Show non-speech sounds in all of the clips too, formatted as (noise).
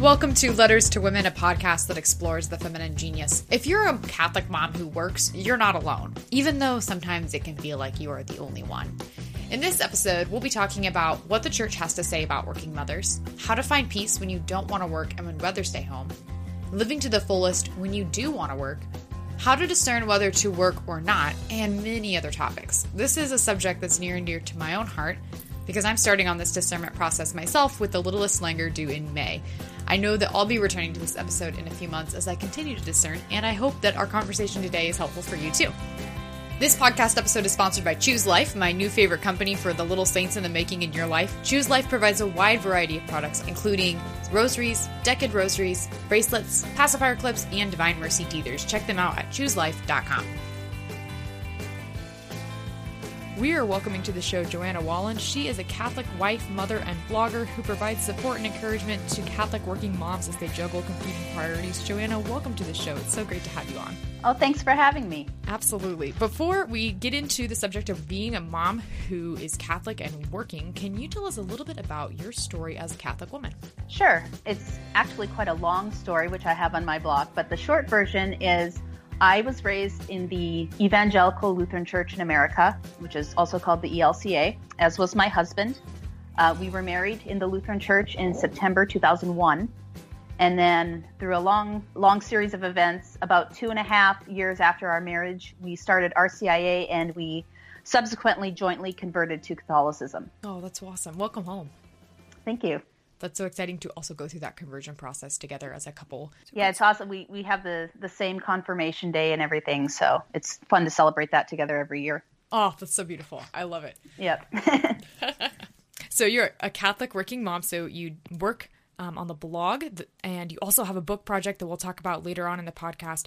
Welcome to Letters to Women, a podcast that explores the feminine genius. If you're a Catholic mom who works, you're not alone, even though sometimes it can feel like you are the only one. In this episode, we'll be talking about what the church has to say about working mothers, how to find peace when you don't want to work and would rather stay home, living to the fullest when you do want to work, how to discern whether to work or not, and many other topics. This is a subject that's near and dear to my own heart because I'm starting on this discernment process myself with the littlest Langer due in May. I know that I'll be returning to this episode in a few months as I continue to discern, and I hope that our conversation today is helpful for you too. This podcast episode is sponsored by Choose Life, my new favorite company for the little saints in the making in your life. Choose Life provides a wide variety of products, including rosaries, decade rosaries, bracelets, pacifier clips, and Divine Mercy teethers. Check them out at chooselife.com. We are welcoming to the show Joanna Wallen. She is a Catholic wife, mother, and blogger who provides support and encouragement to Catholic working moms as they juggle competing priorities. Joanna, welcome to the show. It's so great to have you on. Oh, thanks for having me. Absolutely. Before we get into the subject of being a mom who is Catholic and working, can you tell us a little bit about your story as a Catholic woman? Sure. It's actually quite a long story, which I have on my blog, but the short version is I was raised in the Evangelical Lutheran Church in America, which is also called the ELCA, as was my husband. Uh, we were married in the Lutheran Church in September 2001. And then, through a long, long series of events, about two and a half years after our marriage, we started RCIA and we subsequently jointly converted to Catholicism. Oh, that's awesome. Welcome home. Thank you that's so exciting to also go through that conversion process together as a couple. Yeah, it's awesome. We we have the the same confirmation day and everything, so it's fun to celebrate that together every year. Oh, that's so beautiful. I love it. Yep. (laughs) (laughs) so you're a Catholic working mom, so you work um, on the blog, and you also have a book project that we'll talk about later on in the podcast.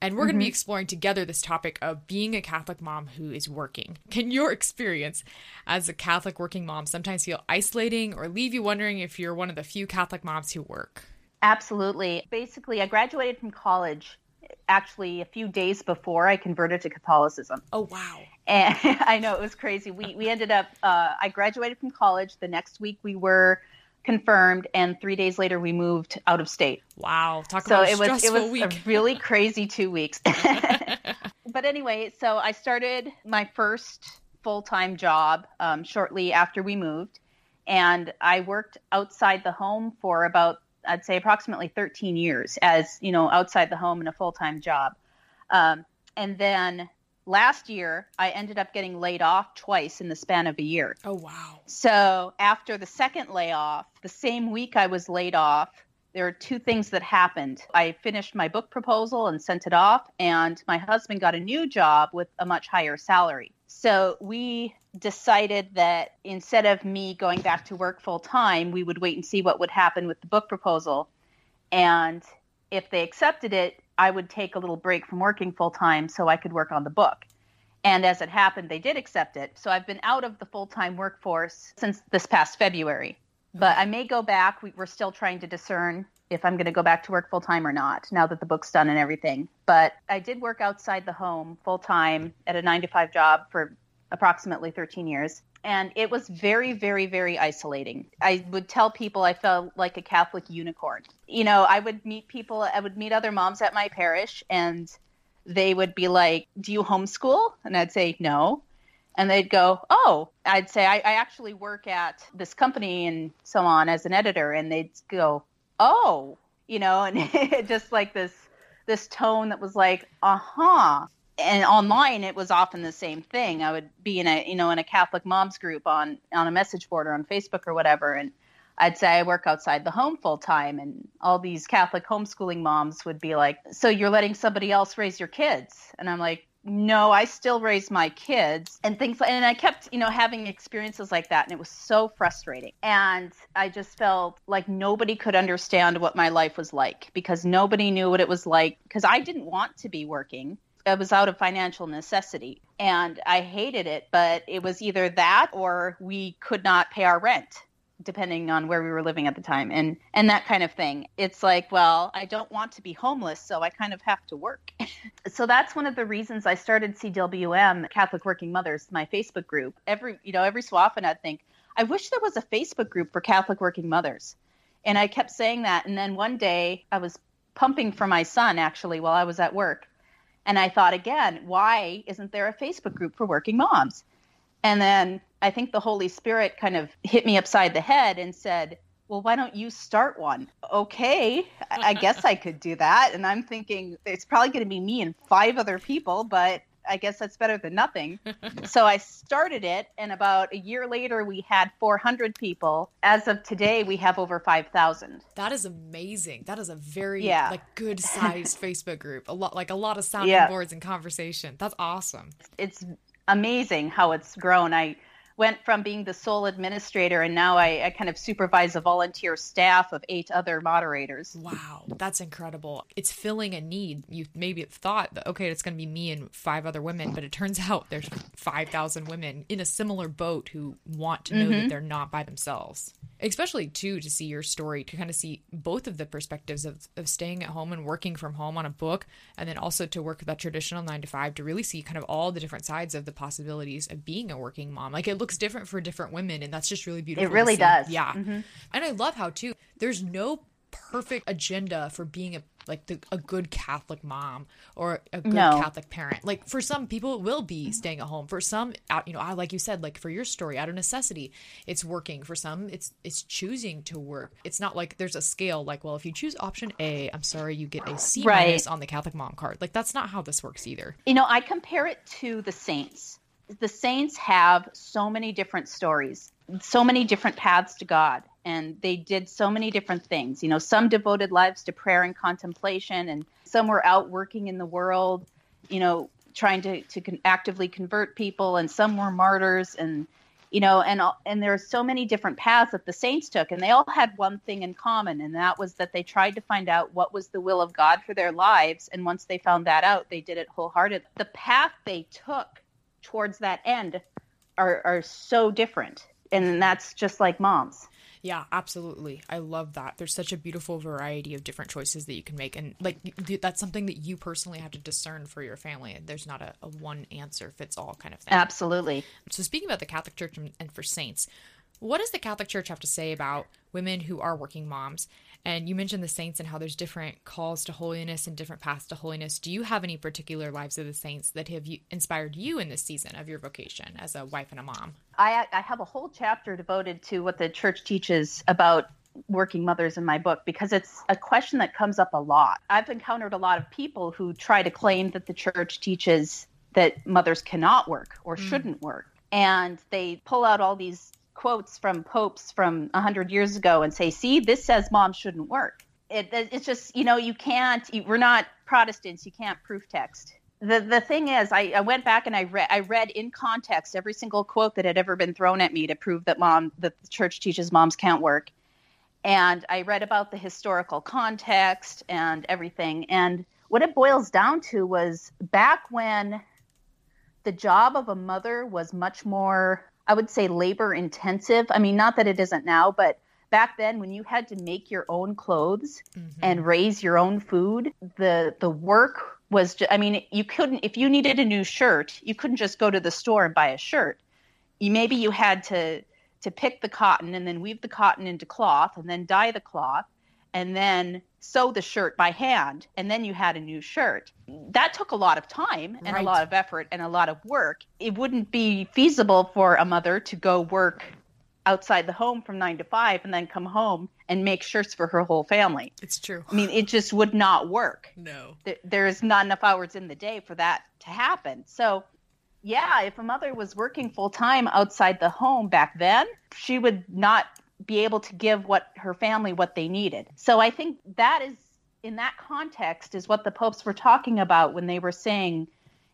And we're mm-hmm. going to be exploring together this topic of being a Catholic mom who is working. Can your experience as a Catholic working mom sometimes feel isolating or leave you wondering if you're one of the few Catholic moms who work? Absolutely. Basically, I graduated from college actually a few days before I converted to Catholicism. Oh, wow. And (laughs) I know it was crazy. We, we ended up, uh, I graduated from college. The next week we were confirmed, and three days later we moved out of state. Wow, talk so about it was it was week. a really crazy two weeks. (laughs) (laughs) but anyway, so I started my first full time job um, shortly after we moved, and I worked outside the home for about I'd say approximately 13 years as you know outside the home in a full time job, um, and then last year I ended up getting laid off twice in the span of a year. Oh wow. So after the second layoff, the same week I was laid off, there are two things that happened. I finished my book proposal and sent it off and my husband got a new job with a much higher salary. So we decided that instead of me going back to work full time, we would wait and see what would happen with the book proposal. And if they accepted it, I would take a little break from working full time so I could work on the book. And as it happened, they did accept it. So I've been out of the full time workforce since this past February. But I may go back. We, are still trying to discern if I'm going to go back to work full time or not now that the book's done and everything. But I did work outside the home full time at a nine to five job for approximately 13 years and it was very very very isolating. I would tell people i felt like a catholic unicorn. You know i would meet people i would meet other moms at my parish and they would be like do you homeschool? And i'd say no. And they'd go oh. I'd say i, I actually work at this company and so on as an editor. And they'd go oh. You know and (laughs) just like this this tone that was like uh-huh and online it was often the same thing. I would be in a you know in a catholic moms group on on a message board or on facebook or whatever and i'd say i work outside the home full time and all these catholic homeschooling moms would be like so you're letting somebody else raise your kids? And i'm like no i still raise my kids. And things and i kept you know having experiences like that and it was so frustrating. And i just felt like nobody could understand what my life was like because nobody knew what it was like because i didn't want to be working I was out of financial necessity. And I hated it, but it was either that or we could not pay our rent depending on where we were living at the time and and that kind of thing. It's like well i don't want to be homeless so i kind of have to work. (laughs) So that's one of the reasons i started cwm catholic working mothers my facebook group. Every you know every so often i'd think i wish there was a facebook group for catholic working mothers. And I kept saying that. And then one day I was pumping for my son actually while I was at work. And I thought again, why isn't there a Facebook group for working moms? And then I think the Holy Spirit kind of hit me upside the head and said, well, why don't you start one? Okay, I guess I could do that. And I'm thinking it's probably going to be me and five other people, but I guess that's better than nothing. (laughs) so I started it, and about a year later, we had 400 people. As of today, we have over 5,000. That is amazing. That is a very yeah. like good sized (laughs) Facebook group. A lot like a lot of sounding yeah. boards and conversation. That's awesome. It's amazing how it's grown. I went from being the sole administrator and now I, I, kind of supervise a volunteer staff of eight other moderators. Wow, that's incredible. It's filling a need. You maybe thought that, okay, it's going to be me and five other women, but it turns (laughs) out there's 5,000 women in a similar boat who want to know mm-hmm. that they're not by themselves. Especially, too, to see your story, to kind of see both of the perspectives of, of staying at home and working from home on a book, and then also to work that traditional nine to five to really see kind of all the different sides of the possibilities of being a working mom. Like it looks looks different for different women and that's just really beautiful it really does. Yeah. Mm-hmm. and i love how too there's no perfect agenda for being a like the, a good catholic mom or a good no. catholic parent. Like for some people it will be staying at home. For some you know I, like you said like for your story out of necessity it's working. For some it's it's choosing to work. It's not like there's a scale like well if you choose option a i'm sorry you get a c right. minus on the catholic mom card. Like that's not how this works either. You know i compare it to the saints the saints have so many different stories, so many different paths to God, and they did so many different things. You know, some devoted lives to prayer and contemplation, and some were out working in the world, you know, trying to to con- actively convert people, and some were martyrs, and you know, and and there are so many different paths that the saints took, and they all had one thing in common, and that was that they tried to find out what was the will of God for their lives, and once they found that out, they did it wholeheartedly. The path they took towards that end are are so different. And that's just like moms. Yeah absolutely. I love that. There's such a beautiful variety of different choices that you can make. And like that's something that you personally have to discern for your family. There's not a, a one answer fits all kind of thing. Absolutely. So speaking about the catholic church and, and for saints what does the catholic church have to say about women who are working moms and you mentioned the saints and how there's different calls to holiness and different paths to holiness. Do you have any particular lives of the saints that have inspired you in this season of your vocation as a wife and a mom? I, I have a whole chapter devoted to what the church teaches about working mothers in my book because it's a question that comes up a lot. I've encountered a lot of people who try to claim that the church teaches that mothers cannot work or mm. shouldn't work. And they pull out all these quotes from popes from 100 years ago and say, see, this says mom shouldn't work. It, it's just, you know, you can't, we're not Protestants, you can't proof text. The, the thing is, I, I went back and I read, I read in context every single quote that had ever been thrown at me to prove that mom, that the church teaches moms can't work. And I read about the historical context and everything. And what it boils down to was back when the job of a mother was much more I would say labor intensive. I mean, not that it isn't now, but back then when you had to make your own clothes mm-hmm. and raise your own food, the the work was just, I mean, you couldn't if you needed a new shirt, you couldn't just go to the store and buy a shirt. You maybe you had to to pick the cotton and then weave the cotton into cloth and then dye the cloth and then sew the shirt by hand and then you had a new shirt. That took a lot of time and right. a lot of effort and a lot of work. It wouldn't be feasible for a mother to go work outside the home from 9 to 5 and then come home and make shirts for her whole family. It's true. I mean it just would not work. No. There's not enough hours in the day for that to happen. So yeah if a mother was working full time outside the home back then she would not be able to give what her family what they needed. So I think that is in that context is what the popes were talking about when they were saying,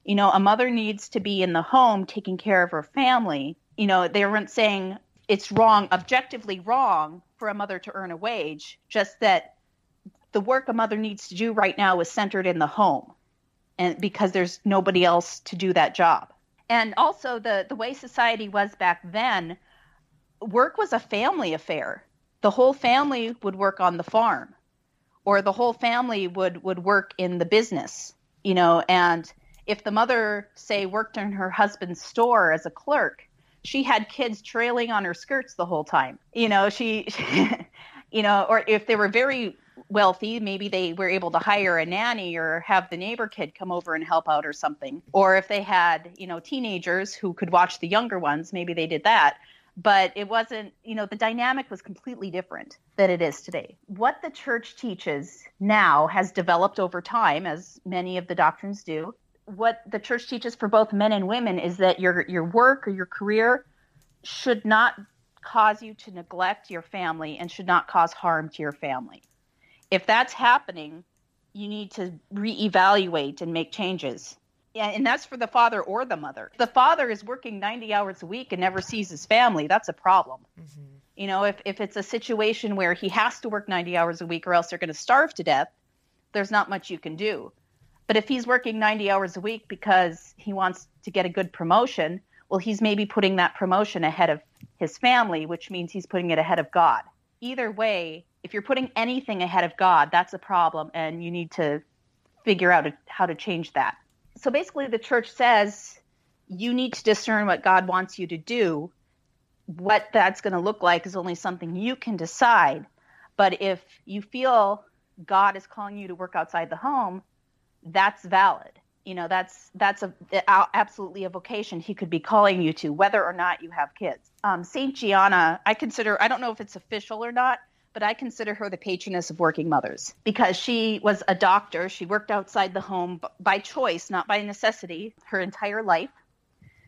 you know, a mother needs to be in the home taking care of her family. You know, they weren't saying it's wrong, objectively wrong for a mother to earn a wage, just that the work a mother needs to do right now is centered in the home and because there's nobody else to do that job. And also the the way society was back then work was a family affair. The whole family would work on the farm, or the whole family would would work in the business, you know. And if the mother, say, worked in her husband's store as a clerk, she had kids trailing on her skirts the whole time. You know, she, (laughs) you know, or if they were very wealthy, maybe they were able to hire a nanny or have the neighbor kid come over and help out or something. Or if they had, you know, teenagers who could watch the younger ones, maybe they did that. But it wasn't, you know, the dynamic was completely different than it is today. What the church teaches now has developed over time, as many of the doctrines do. What the church teaches for both men and women is that your your work or your career should not cause you to neglect your family and should not cause harm to your family if that's happening, you need to reevaluate and make changes. Yeah, and that's for the father or the mother. The father is working 90 hours a week and never sees his family. That's a problem. Mm-hmm. You know, if, if it's a situation where he has to work 90 hours a week or else they're going to starve to death, there's not much you can do. But if he's working 90 hours a week because he wants to get a good promotion, well, he's maybe putting that promotion ahead of his family, which means he's putting it ahead of God. Either way, if you're putting anything ahead of God, that's a problem, and you need to figure out how to change that. So basically, the church says you need to discern what God wants you to do. What that's going to look like is only something you can decide. But if you feel God is calling you to work outside the home, that's valid. You know, that's that's a, absolutely a vocation He could be calling you to, whether or not you have kids. Um, Saint Gianna, I consider. I don't know if it's official or not, but I consider her the patroness of working mothers because she was a doctor. She worked outside the home by choice, not by necessity, her entire life.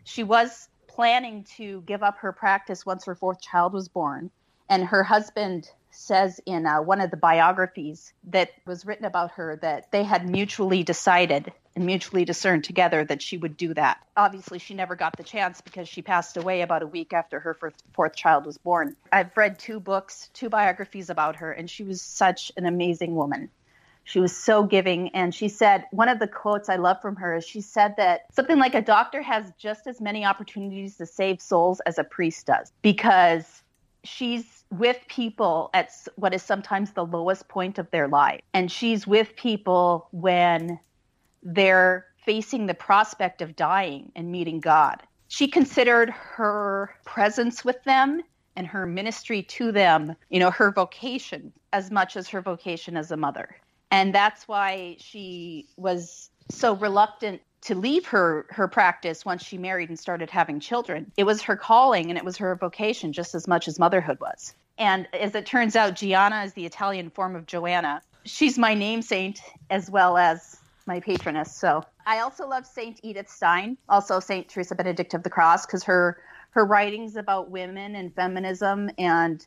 She was planning to give up her practice once her fourth child was born. And her husband says in uh, one of the biographies that was written about her that they had mutually decided and mutually discerned together that she would do that. Obviously, she never got the chance because she passed away about a week after her fourth child was born. I've read two books, two biographies about her, and she was such an amazing woman. She was so giving. And she said, one of the quotes I love from her is she said that something like a doctor has just as many opportunities to save souls as a priest does because she's with people at what is sometimes the lowest point of their life. And she's with people when they're facing the prospect of dying and meeting God. She considered her presence with them and her ministry to them, you know, her vocation as much as her vocation as a mother. And that's why she was so reluctant to leave her her practice once she married and started having children. It was her calling and it was her vocation just as much as motherhood was. And as it turns out, Gianna is the Italian form of Joanna. She's my name saint as well as my patroness. So I also love Saint Edith Stein, also Saint Teresa Benedict of the Cross, because her her writings about women and feminism and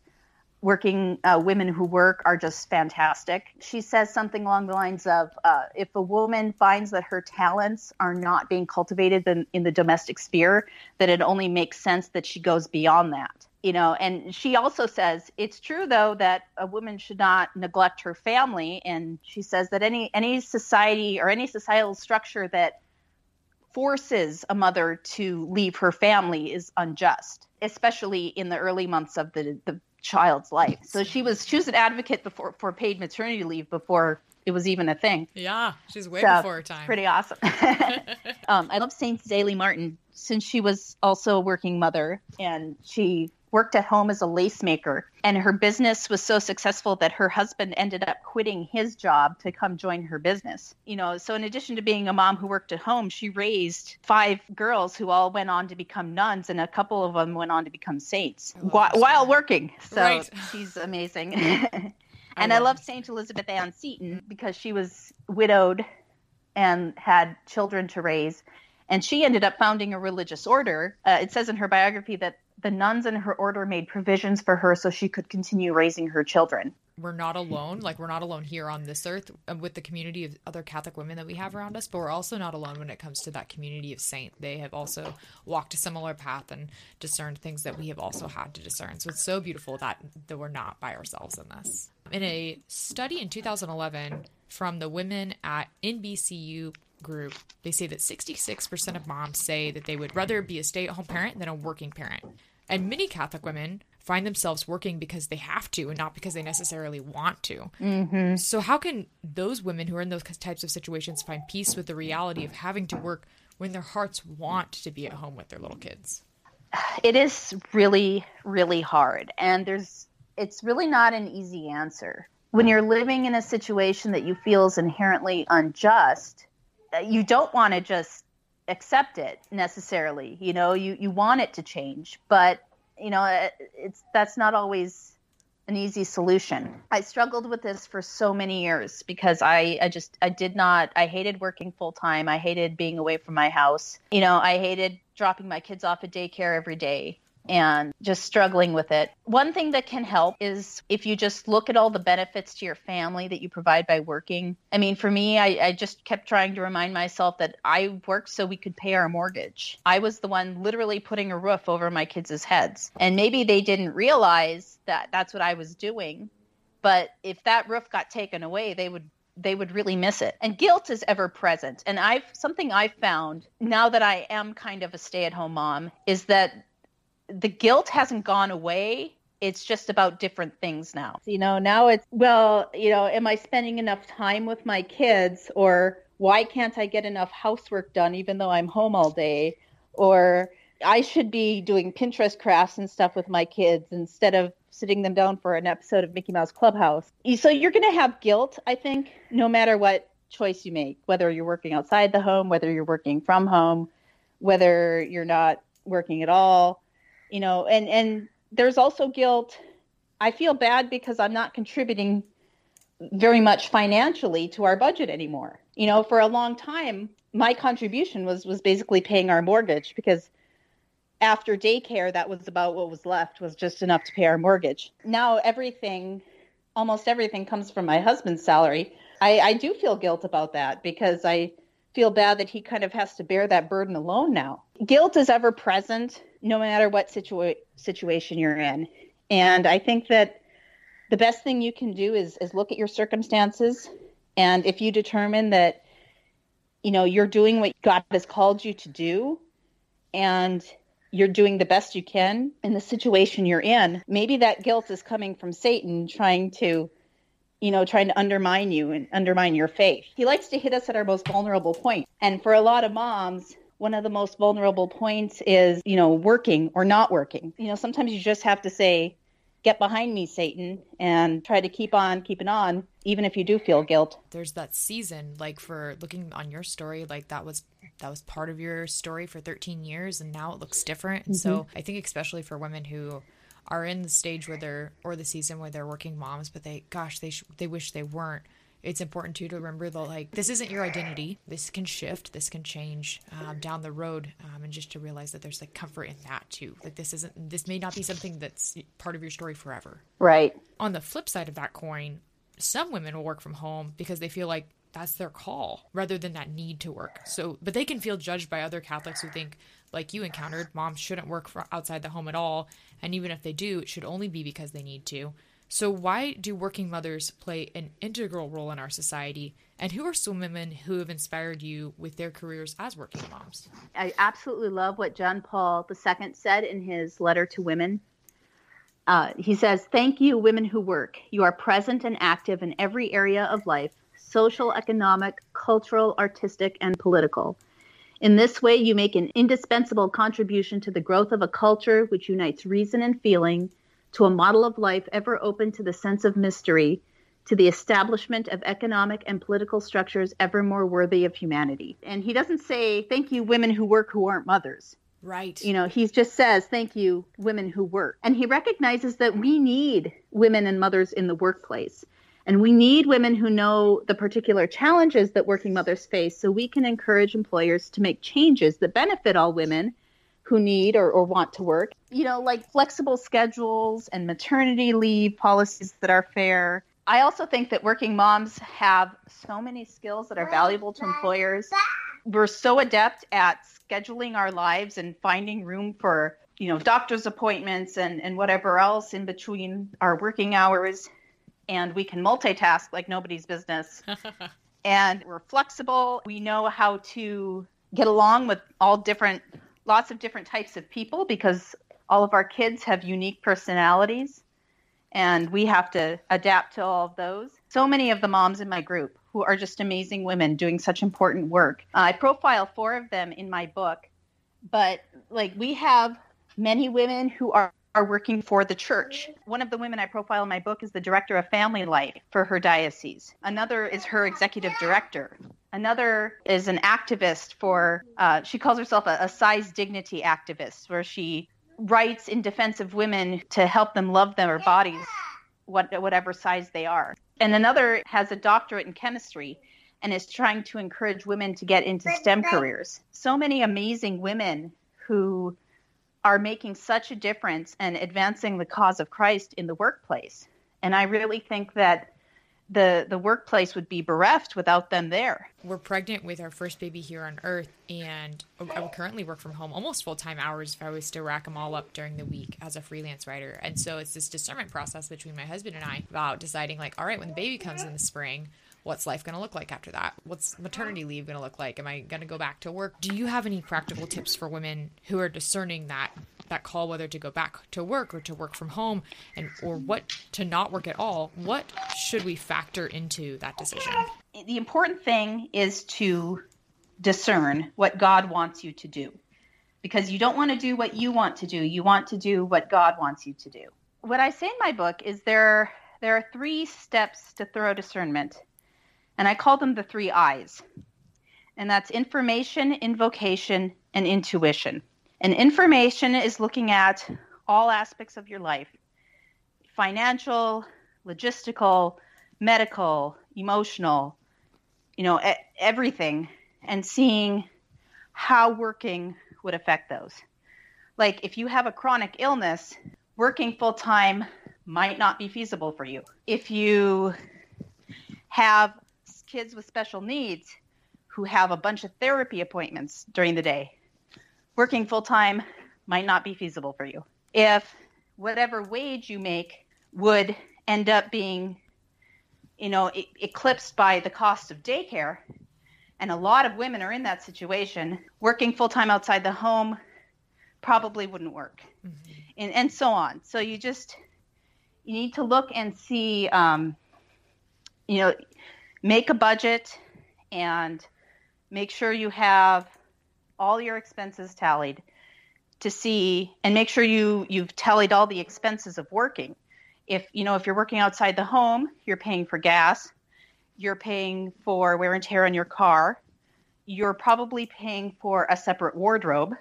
working uh, women who work are just fantastic. She says something along the lines of uh, if a woman finds that her talents are not being cultivated in, in the domestic sphere, that it only makes sense that she goes beyond that. You know, and she also says it's true though that a woman should not neglect her family, and she says that any any society or any societal structure that forces a mother to leave her family is unjust, especially in the early months of the the child's life. So she was she was an advocate before for paid maternity leave before it was even a thing. Yeah, she's way so, before her time. Pretty awesome. (laughs) um, I love Saint Zélie Martin since she was also a working mother and she worked at home as a lace maker and her business was so successful that her husband ended up quitting his job to come join her business. You know so in addition to being a mom who worked at home she raised five girls who all went on to become nuns and a couple of them went on to become saints while, while, working. So right. (laughs) she's (laughs) amazing. (laughs) And I, I love Saint Elizabeth Ann Seton because she was widowed and had children to raise and she ended up founding a religious order. Uh, it says in her biography that the nuns in her order made provisions for her so she could continue raising her children. We're not alone. Like, we're not alone here on this earth uh, with the community of other Catholic women that we have around us, but we're also not alone when it comes to that community of saint. They have also walked a similar path and discerned things that we have also had to discern. So it's so beautiful that, that we're not by ourselves in this. In a study in 2011 from the women at NBCU group, they say that 66% of moms say that they would rather be a stay at home parent than a working parent. And many Catholic women find themselves working because they have to and not because they necessarily want to. Mm-hmm. So, how can those women who are in those types of situations find peace with the reality of having to work when their hearts want to be at home with their little kids? It is really, really hard. And there's it's really not an easy answer. When you're living in a situation that you feel is inherently unjust, uh, you don't want to just accept it necessarily. You know, you, you want it to change, but you know, it's that's not always an easy solution. I struggled with this for so many years because I, I just I did not I hated working full time. I hated being away from my house. You know, I hated dropping my kids off at daycare every day and just struggling with it. One thing that can help is if you just look at all the benefits to your family that you provide by working. I mean, for me, I, I, just kept trying to remind myself that I worked so we could pay our mortgage. I was the one literally putting a roof over my kids' heads. And maybe they didn't realize that that's what I was doing. But if that roof got taken away, they would they would really miss it. And guilt is ever present. And I've something I've found now that I am kind of a stay-at-home mom is that the guilt hasn't gone away. It's just about different things now. You know, now it's, well, you know, am I spending enough time with my kids? Or why can't I get enough housework done even though I'm home all day? Or I should be doing Pinterest crafts and stuff with my kids instead of sitting them down for an episode of Mickey Mouse Clubhouse. So you're going to have guilt, I think, no matter what choice you make, whether you're working outside the home, whether you're working from home, whether you're not working at all you know and and there's also guilt. I feel bad because i'm not contributing very much financially to our budget anymore. You know for a long time my contribution was was basically paying our mortgage because after daycare that was about what was left was just enough to pay our mortgage. Now everything almost everything comes from my husband's salary. I i do feel guilt about that because i feel bad that he kind of has to bear that burden alone now. Guilt is ever present no matter what situa- situation you're in. And I think that the best thing you can do is is look at your circumstances and if you determine that you know you're doing what God has called you to do and you're doing the best you can in the situation you're in, maybe that guilt is coming from Satan trying to you know, trying to undermine you and undermine your faith. He likes to hit us at our most vulnerable point. And for a lot of moms, one of the most vulnerable points is, you know, working or not working. You know, sometimes you just have to say, get behind me, Satan, and try to keep on keeping on, even if you do feel guilt. There's that season, like for looking on your story, like that was that was part of your story for 13 years, and now it looks different. And mm-hmm. so I think, especially for women who are in the stage where they're or the season where they're working moms, but they, gosh, they sh- they wish they weren't it's important too to remember that like this isn't your identity. This can shift. This can change um, down the road um, and just to realize that there's like comfort in that too. Like this isn't this may not be something that's part of your story forever. Right. On the flip side of that coin some women will work from home because they feel like that's their call rather than that need to work. So but they can feel judged by other catholics who think like you encountered moms shouldn't work outside the home at all and even if they do it should only be because they need to so, why do working mothers play an integral role in our society? And who are some women who have inspired you with their careers as working moms? I absolutely love what John Paul II said in his letter to women. Uh, he says, Thank you, women who work. You are present and active in every area of life social, economic, cultural, artistic, and political. In this way, you make an indispensable contribution to the growth of a culture which unites reason and feeling to a model of life ever open to the sense of mystery, to the establishment of economic and political structures ever more worthy of humanity. And he doesn't say, thank you, women who work who aren't mothers. Right. You know, he just says, thank you, women who work. And he recognizes that we need women and mothers in the workplace. And we need women who know the particular challenges that working mothers face so we can encourage employers to make changes that benefit all women who need or, or want to work. You know, like flexible schedules and maternity leave policies that are fair. I also think that working moms have so many skills that are valuable to employers. We're so adept at scheduling our lives and finding room for, you know, doctor's appointments and, and whatever else in between our working hours. And we can multitask like nobody's business. (laughs) and we're flexible. We know how to get along with all different lots of different types of people because all of our kids have unique personalities and we have to adapt to all of those. So many of the moms in my group who are just amazing women doing such important work. Uh, I profile four of them in my book, but like we have many women who are are working for the church. One of the women I profile in my book is the director of family life for her diocese. Another is her executive director. Another is an activist for, uh, she calls herself a, a size dignity activist, where she writes in defense of women to help them love their bodies, what, whatever size they are. And another has a doctorate in chemistry and is trying to encourage women to get into STEM careers. So many amazing women who are making such a difference and advancing the cause of Christ in the workplace. And I really think that the the workplace would be bereft without them there. We're pregnant with our first baby here on Earth, and I currently work from home almost full time hours if I was to rack them all up during the week as a freelance writer. And so it's this discernment process between my husband and I about deciding, like, all right, when the baby comes in the spring, what's life going to look like after that? What's maternity leave going to look like? Am I going to go back to work? Do you have any practical tips for women who are discerning that that call whether to go back to work or to work from home and or what to not work at all? What should we factor into that decision? The important thing is to discern what God wants you to do. Because you don't want to do what you want to do. You want to do what God wants you to do. What I say in my book is there there are three steps to thorough discernment and I call them the three I's. And that's information, invocation, and intuition. And information is looking at all aspects of your life financial, logistical, medical, emotional, you know, everything, and seeing how working would affect those. Like if you have a chronic illness, working full time might not be feasible for you. If you have kids with special needs who have a bunch of therapy appointments during the day. Working full time might not be feasible for you. If whatever wage you make would end up being, you know, e- eclipsed by the cost of daycare, and a lot of women are in that situation, working full time outside the home probably wouldn't work, mm-hmm. and, and so on. So you just you need to look and see, um, you know, make a budget and make sure you have all your expenses tallied to see and make sure you you've tallied all the expenses of working. If you know if you're working outside the home you're paying for gas you're paying for wear and tear on your car you're probably paying for a separate wardrobe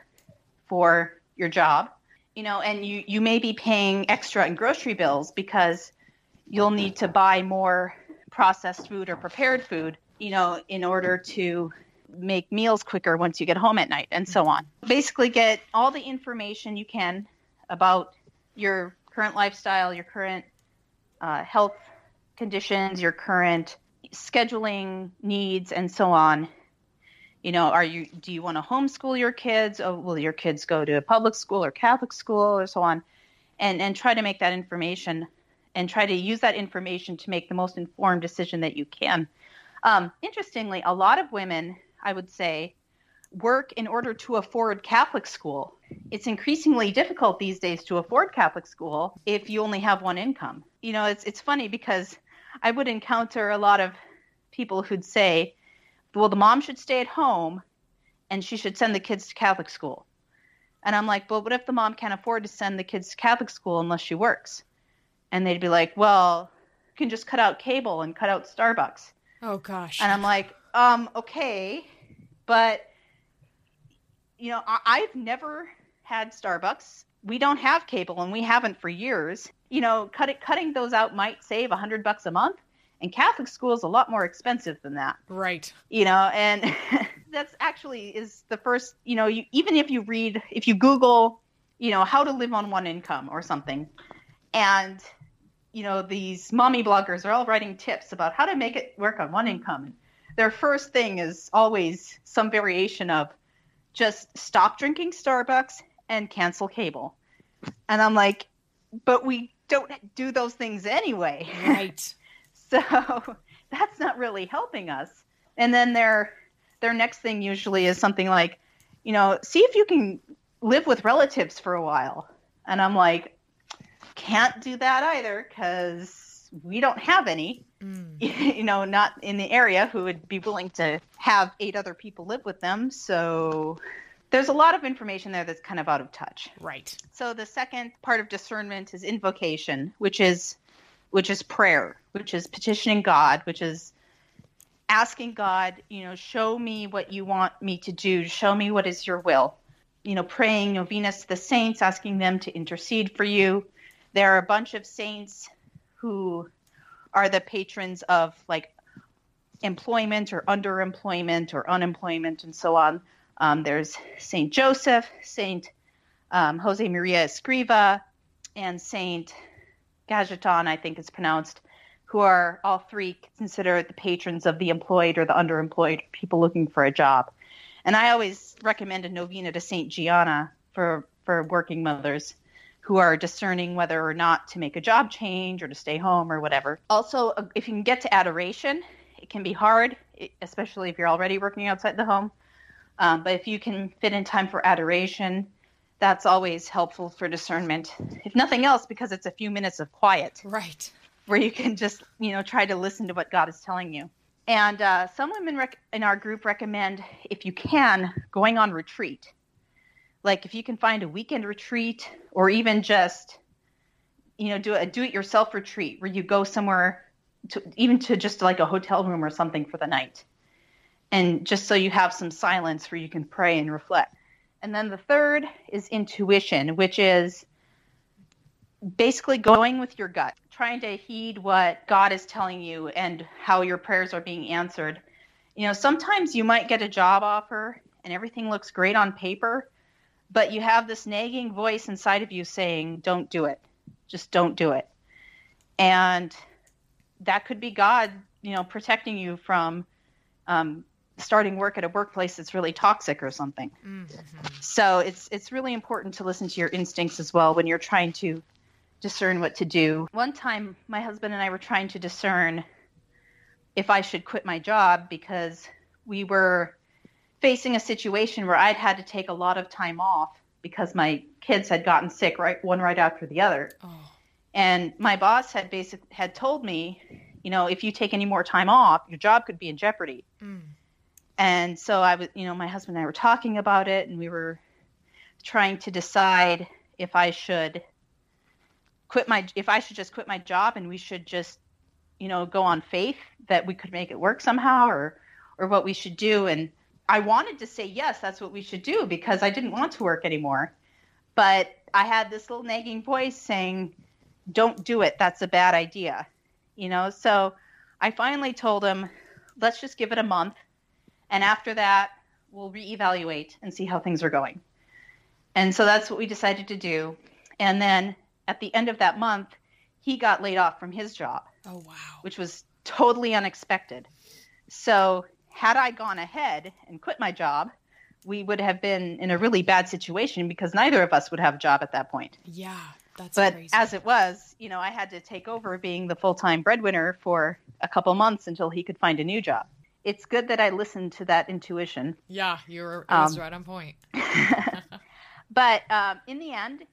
for your job you know and you you may be paying extra in grocery bills because you'll need to buy more processed food or prepared food, you know, in order to make meals quicker once you get home at night and so on. Basically, get all the information you can about your current lifestyle, your current uh, health conditions, your current scheduling needs, and so on. You know, are you do you want to homeschool your kids? Or will your kids go to a public school or Catholic school or so on? And and try to make that information and try to use that information to make the most informed decision that you can. Um, interestingly, a lot of women, I would say, work in order to afford Catholic school. It's increasingly difficult these days to afford Catholic school if you only have one income. You know, it's it's funny because I would encounter a lot of people who'd say, "Well, the mom should stay at home and she should send the kids to Catholic school." And I'm like, "Well, what if the mom can't afford to send the kids to Catholic school unless she works?" and they'd be like, "Well, you can just cut out cable and cut out Starbucks." Oh gosh. And I'm like, um, okay, but you know, I- have never had Starbucks. We don't have cable, and we haven't for years. You know, cut it, cutting those out might save a hundred bucks a month, and Catholic school is a lot more expensive than that. Right. You know, and (laughs) that's actually is the first. You know, you, even if you read, if you Google, you know, how to live on one income or something, and you know, these mommy bloggers are all writing tips about how to make it work on one income. Their first thing is always some variation of just stop drinking Starbucks and cancel cable. And I'm like, but we don't do those things anyway. Right. (laughs) so that's not really helping us. And then their their next thing usually is something like, you know, see if you can live with relatives for a while. And I'm like, can't do that either because we don't have any, mm. (laughs) you know, not in the area who would be willing to have eight other people live with them. So there's a lot of information there that's kind of out of touch. Right. So the second part of discernment is invocation, which is which is prayer, which is petitioning God, which is asking God, you know, show me what you want me to do, show me what is your will. You know, praying novenas to the saints, asking them to intercede for you. There are a bunch of saints who are the patrons of like employment or underemployment or unemployment and so on. Um, there's Saint Joseph, Saint um, Jose Maria Escriva, and Saint Cajetan, I think is pronounced, who are all three considered the patrons of the employed or the underemployed people looking for a job. And I always recommend a novena to Saint Gianna for for working mothers who are discerning whether or not to make a job change or to stay home or whatever. Also, uh, if you can get to adoration, it can be hard, especially if you're already working outside the home. Um, but if you can fit in time for adoration, that's always helpful for discernment. If nothing else, because it's a few minutes of quiet. Right. Where you can just, you know, try to listen to what God is telling you. And uh, some women rec- in our group recommend, if you can, going on retreat. Like if you can find a weekend retreat or even just, you know, do a do it yourself retreat where you go somewhere to even to just like a hotel room or something for the night. And just so you have some silence where you can pray and reflect. And then the third is intuition, which is basically going with your gut, trying to heed what God is telling you and how your prayers are being answered. You know, sometimes you might get a job offer and everything looks great on paper, but you have this nagging voice inside of you saying, don't do it. Just don't do it. And that could be God, you know, protecting you from um, starting work at a workplace that's really toxic or something. Mm-hmm. So it's it's really important to listen to your instincts as well when you're trying to discern what to do. One time my husband and I were trying to discern if I should quit my job because we were facing a situation where I'd had to take a lot of time off because my kids had gotten sick right one right after the other. Oh. And my boss had basic had told me, you know, if you take any more time off, your job could be in jeopardy. Mm. And so I was, you know, my husband and I were talking about it and we were trying to decide if I should quit my if I should just quit my job and we should just, you know, go on faith that we could make it work somehow or or what we should do and I wanted to say yes, that's what we should do because I didn't want to work anymore. But I had this little nagging voice saying, "Don't do it. That's a bad idea." You know, so I finally told him, "Let's just give it a month, and after that, we'll reevaluate and see how things are going." And so that's what we decided to do. And then at the end of that month, he got laid off from his job. Oh wow. Which was totally unexpected. So had I gone ahead and quit my job, we would have been in a really bad situation because neither of us would have a job at that point. Yeah, that's but crazy. as it was, you know, I had to take over being the full time breadwinner for a couple months until he could find a new job. It's good that I listened to that intuition. Yeah, you're um, right on point. (laughs) (laughs) but um, in the end,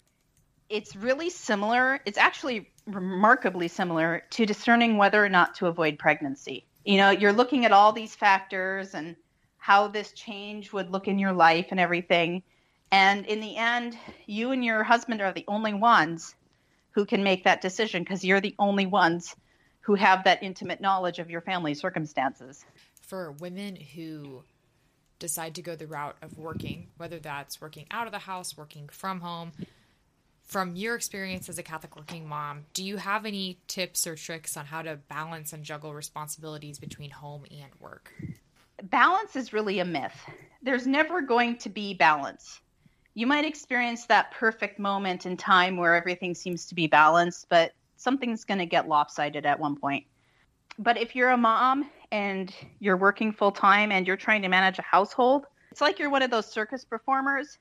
it's really similar. It's actually remarkably similar to discerning whether or not to avoid pregnancy you know you're looking at all these factors and how this change would look in your life and everything. And in the end you and your husband are the only ones who can make that decision because you're the only ones who have that intimate knowledge of your family circumstances. For women who decide to go the route of working whether that's working out of the house working from home from your experience as a Catholic working mom, do you have any tips or tricks on how to balance and juggle responsibilities between home and work? Balance is really a myth. There's never going to be balance. You might experience that perfect moment in time where everything seems to be balanced, but something's going to get lopsided at one point. But if you're a mom and you're working full time and you're trying to manage a household, it's like you're one of those circus performers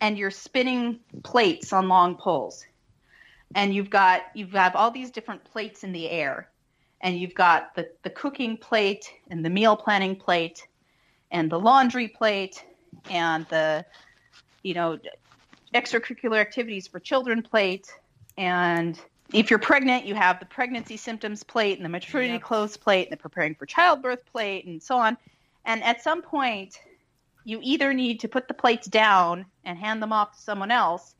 and you're spinning plates on long poles. And you've got you have got all these different plates in the air. And you've got the, the cooking plate and the meal planning plate and the laundry plate and the you know extracurricular activities for children plate and if you're pregnant you have the pregnancy symptoms plate and the maternity yep. clothes plate and the preparing for childbirth plate and so on and at some point you either need to put the plates down and hand them off to someone else,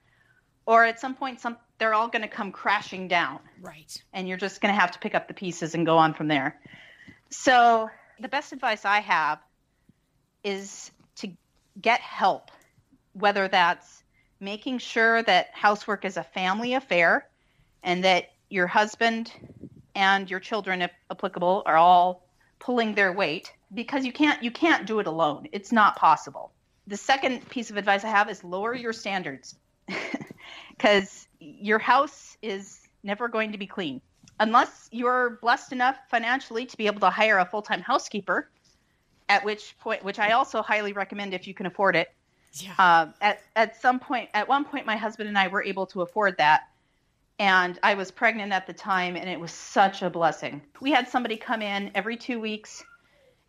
or at some point, some they're all going to come crashing down. Right. And you're just going to have to pick up the pieces and go on from there. So, the best advice I have is to get help, whether that's making sure that housework is a family affair and that your husband and your children if applicable are all pulling their weight because you can't you can't do it alone. It's not possible. The second piece of advice i have is lower your standards (laughs) because your house is never going to be clean. Unless you're blessed enough financially to be able to hire a full-time housekeeper at which point which i also highly recommend if you can afford it. Yeah. uh, at at some point at one point my husband and i were able to afford that and i was pregnant at the time and it was such a blessing. We had somebody come in every two weeks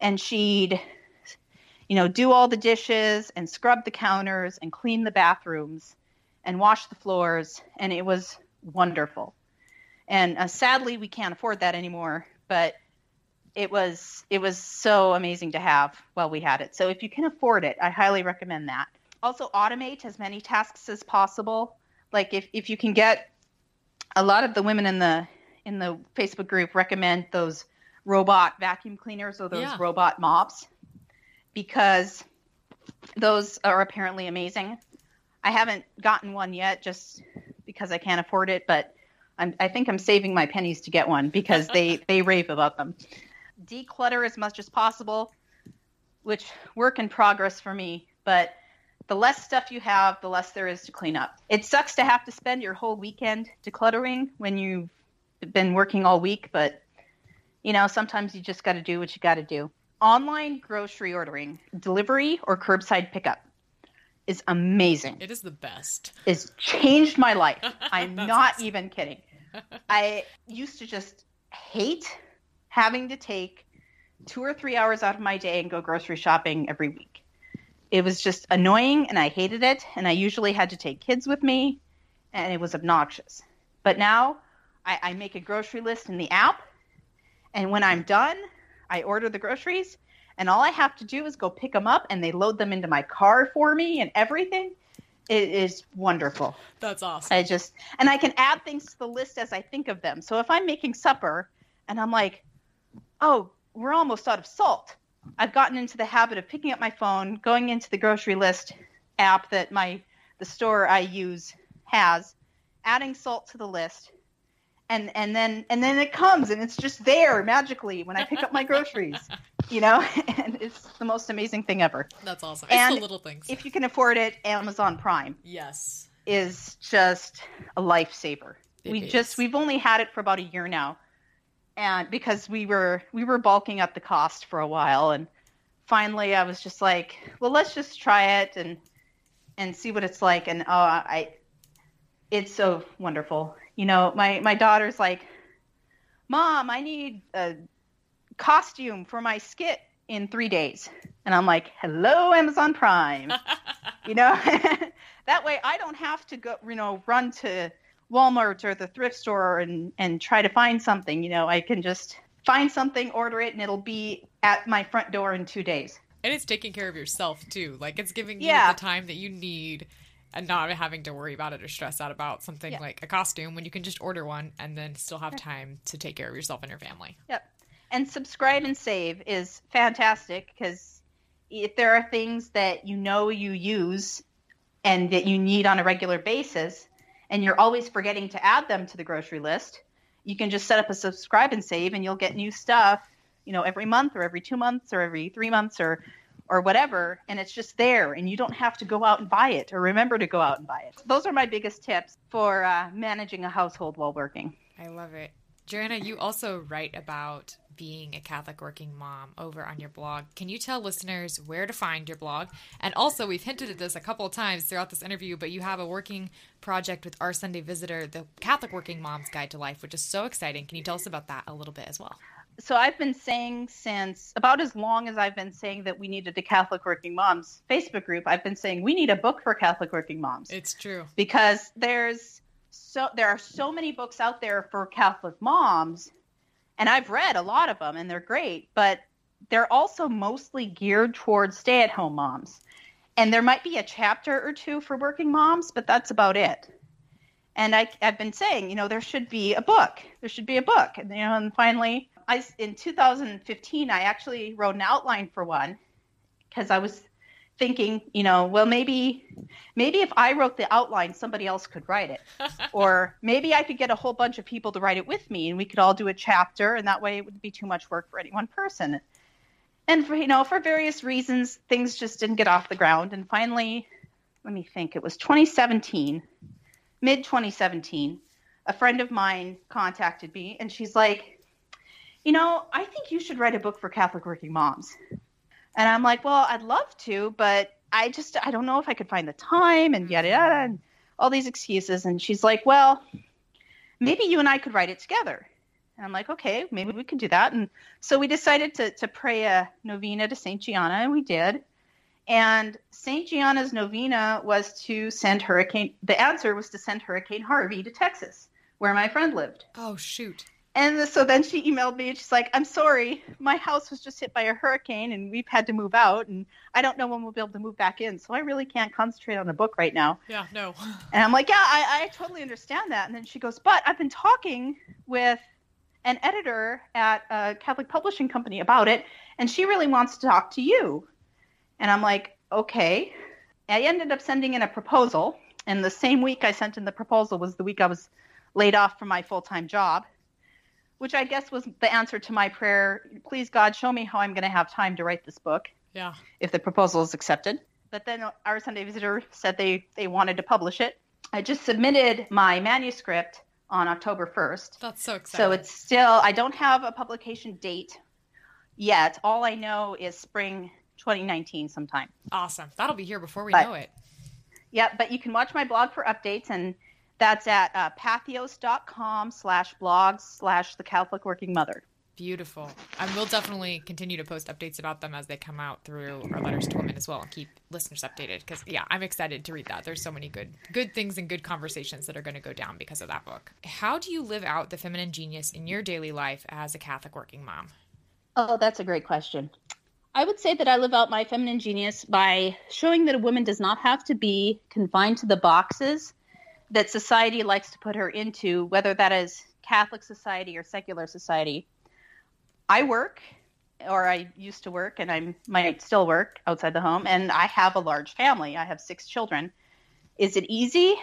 and she'd you know do all the dishes and scrub the counters and clean the bathrooms and wash the floors and it was wonderful. And uh, sadly we can't afford that anymore but it was it was so amazing to have while we had it. So if you can afford it i highly recommend that. Also automate as many tasks as possible. Like if, if you can get a lot of the women in the in the facebook group recommend those robot vacuum cleaners or those Yeah. robot mops because those are apparently amazing. I haven't gotten one yet just because i can't afford it but I'm, i think i'm saving my pennies to get one because they (laughs) they rave about them. Declutter as much as possible which work in progress for me but the less stuff you have the less there is to clean up. It sucks to have to spend your whole weekend decluttering when you've been working all week but you know sometimes you just got to do what you got to do online grocery ordering delivery or curbside pickup is amazing It is the best. it's changed my life. (laughs) I'm not awesome. even kidding. (laughs) I used to just hate having to take two or three hours out of my day and go grocery shopping every week. It was just annoying and I hated it. And I usually had to take kids with me and it was obnoxious. But now I, I make a grocery list in the app. And when I'm done, I order the groceries. And all I have to do is go pick them up and they load them into my car for me and everything. It is wonderful. That's awesome. I just and I can add things to the list as I think of them. So if I'm making supper and I'm like, "Oh, we're almost out of salt." I've gotten into the habit of picking up my phone, going into the grocery list app that my the store I use has, adding salt to the list. And and then and then it comes and it's just there magically when I pick up my groceries, (laughs) you know? (laughs) And it's the most amazing thing ever. That's awesome. It's And the little things. If you can afford it, Amazon Prime yes. is just a lifesaver. It we is. just we've only had it for about a year now. And because we were we were bulking up the cost for a while and finally I was just like, well let's just try it and and see what it's like and oh I it's so wonderful. You know, my my daughter's like, "Mom, I need a costume for my skit in 3 days." And I'm like, "Hello Amazon Prime." (laughs) you know (laughs) that way i don't have to go you know run to walmart or the thrift store and and try to find something you know i can just find something order it and it'll be at my front door in two days and it's taking care of yourself too. Like it's giving you Yeah. the time that you need and not having to worry about it or stress out about something Yeah. like a costume when you can just order one and then still have time to take care of yourself and your family. yep and subscribe and save is fantastic because if there are things that you know you use and that you need on a regular basis and you're always forgetting to add them to the grocery list you can just set up a subscribe and save and you'll get new stuff you know every month or every two months or every three months or or whatever and it's just there and you don't have to go out and buy it or remember to go out and buy it those are my biggest tips for uh, managing a household while working I love it. Joanna, you also write about being a Catholic working mom over on your blog. Can you tell listeners where to find your blog? And also, we've hinted at this a couple of times throughout this interview, but you have a working project with Our Sunday Visitor, the Catholic Working Mom's Guide to Life, which is so exciting. Can you tell us about that a little bit as well? So I've been saying since about as long as I've been saying that we needed a Catholic working moms Facebook group, I've been saying we need a book for Catholic working moms It's true. because there's so there are so many books out there for Catholic moms and I've read a lot of them and they're great, but they're also mostly geared towards stay at home moms. And there might be a chapter or two for working moms, but that's about it. And I, have been saying, you know, there should be a book. There should be a book. And, you know, and finally, I, in 2015, I actually wrote an outline for one because I was thinking, you know, well, maybe, maybe if I wrote the outline, somebody else could write it, (laughs) or maybe I could get a whole bunch of people to write it with me, and we could all do a chapter, and that way it wouldn't be too much work for any one person. And for you know for various reasons things just didn't get off the ground. And finally let me think it was 2017 mid 2017 a friend of mine contacted me and she's like you know i think you should write a book for catholic working moms and i'm like well i'd love to but i just i don't know if i could find the time and yada yada and all these excuses and she's like well maybe you and i could write it together and I'm like, okay, maybe we could do that. And so we decided to, to pray a novena to St. Gianna, and we did. And St. Gianna's novena was to send Hurricane, the answer was to send Hurricane Harvey to Texas, where my friend lived. Oh, shoot. And so then she emailed me and she's like, I'm sorry, my house was just hit by a hurricane and we've had to move out and I don't know when we'll be able to move back in. So I really can't concentrate on the book right now. Yeah, no. (laughs) And I'm like, yeah, I, I totally understand that. And then she goes, but I've been talking with an editor at a Catholic publishing company about it, and she really wants to talk to you. And I'm like, okay. I ended up sending in a proposal, and the same week I sent in the proposal was the week I was laid off from my full time job, which I guess was the answer to my prayer please, God, show me how I'm going to have time to write this book. Yeah. If the proposal is accepted. But then our Sunday visitor said they, they wanted to publish it. I just submitted my manuscript on October 1st. That's so exciting. So it's still, I don't have a publication date yet. All I know is spring 2019 sometime. Awesome. That'll be here before we but, know it. Yeah, but you can watch my blog for updates, and that's at uh, patheos.com slash blogs slash the Catholic Working Mother. Beautiful. And we'll definitely continue to post updates about them as they come out through our letters to women as well and keep listeners updated because yeah, I'm excited to read that. There's so many good good things and good conversations that are going to go down because of that book. How do you live out the feminine genius in your daily life as a Catholic working mom? Oh, that's a great question. I would say that I live out my feminine genius by showing that a woman does not have to be confined to the boxes that society likes to put her into, whether that is Catholic society or secular society I work, or I used to work, and I might still work outside the home, and I have a large family. I have six children. Is it easy?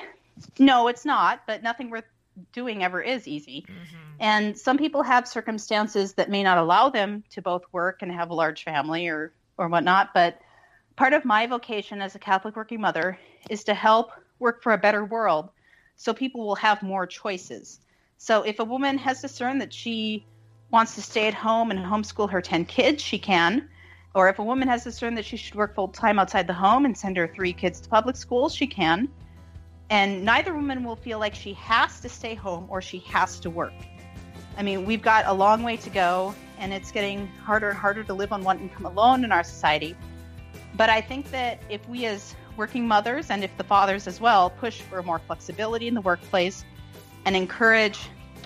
No, it's not, but nothing worth doing ever is easy. Mm-hmm. And some people have circumstances that may not allow them to both work and have a large family or, or whatnot. But part of my vocation as a Catholic working mother is to help work for a better world so people will have more choices. So if a woman has discerned that she wants to stay at home and homeschool her 10 kids, she can. Or if a woman has discerned that she should work full time outside the home and send her three kids to public school, she can. And neither woman will feel like she has to stay home or she has to work. I mean, we've got a long way to go, and it's getting harder and harder to live on one income alone in our society. But I think that if we, as working mothers, and if the fathers as well, push for more flexibility in the workplace and encourage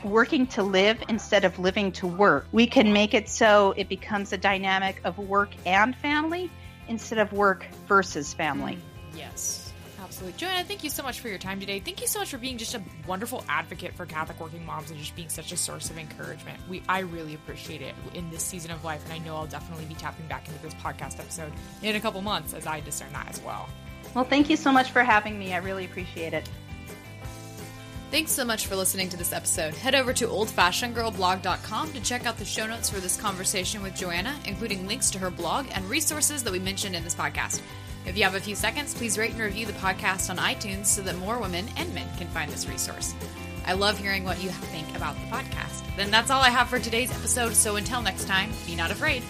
working to live instead of living to work. We can make it so it becomes a dynamic of work and family instead of work versus family. Yes. Absolutely. Joanna, thank you so much for your time today. Thank you so much for being just a wonderful advocate for Catholic working moms and just being such a source of encouragement. We I really appreciate it in this season of life, and I know I'll definitely be tapping back into this podcast episode in a couple months as I discern that as well. Well, thank you so much for having me. I really appreciate it. Thanks so much for listening to this episode. Head over to oldfashionedgirlblog.com to check out the show notes for this conversation with Joanna, including links to her blog and resources that we mentioned in this podcast. If you have a few seconds, please rate and review the podcast on iTunes so that more women and men can find this resource. I love hearing what you think about the podcast. Then that's all I have for today's episode, so until next time, be not afraid.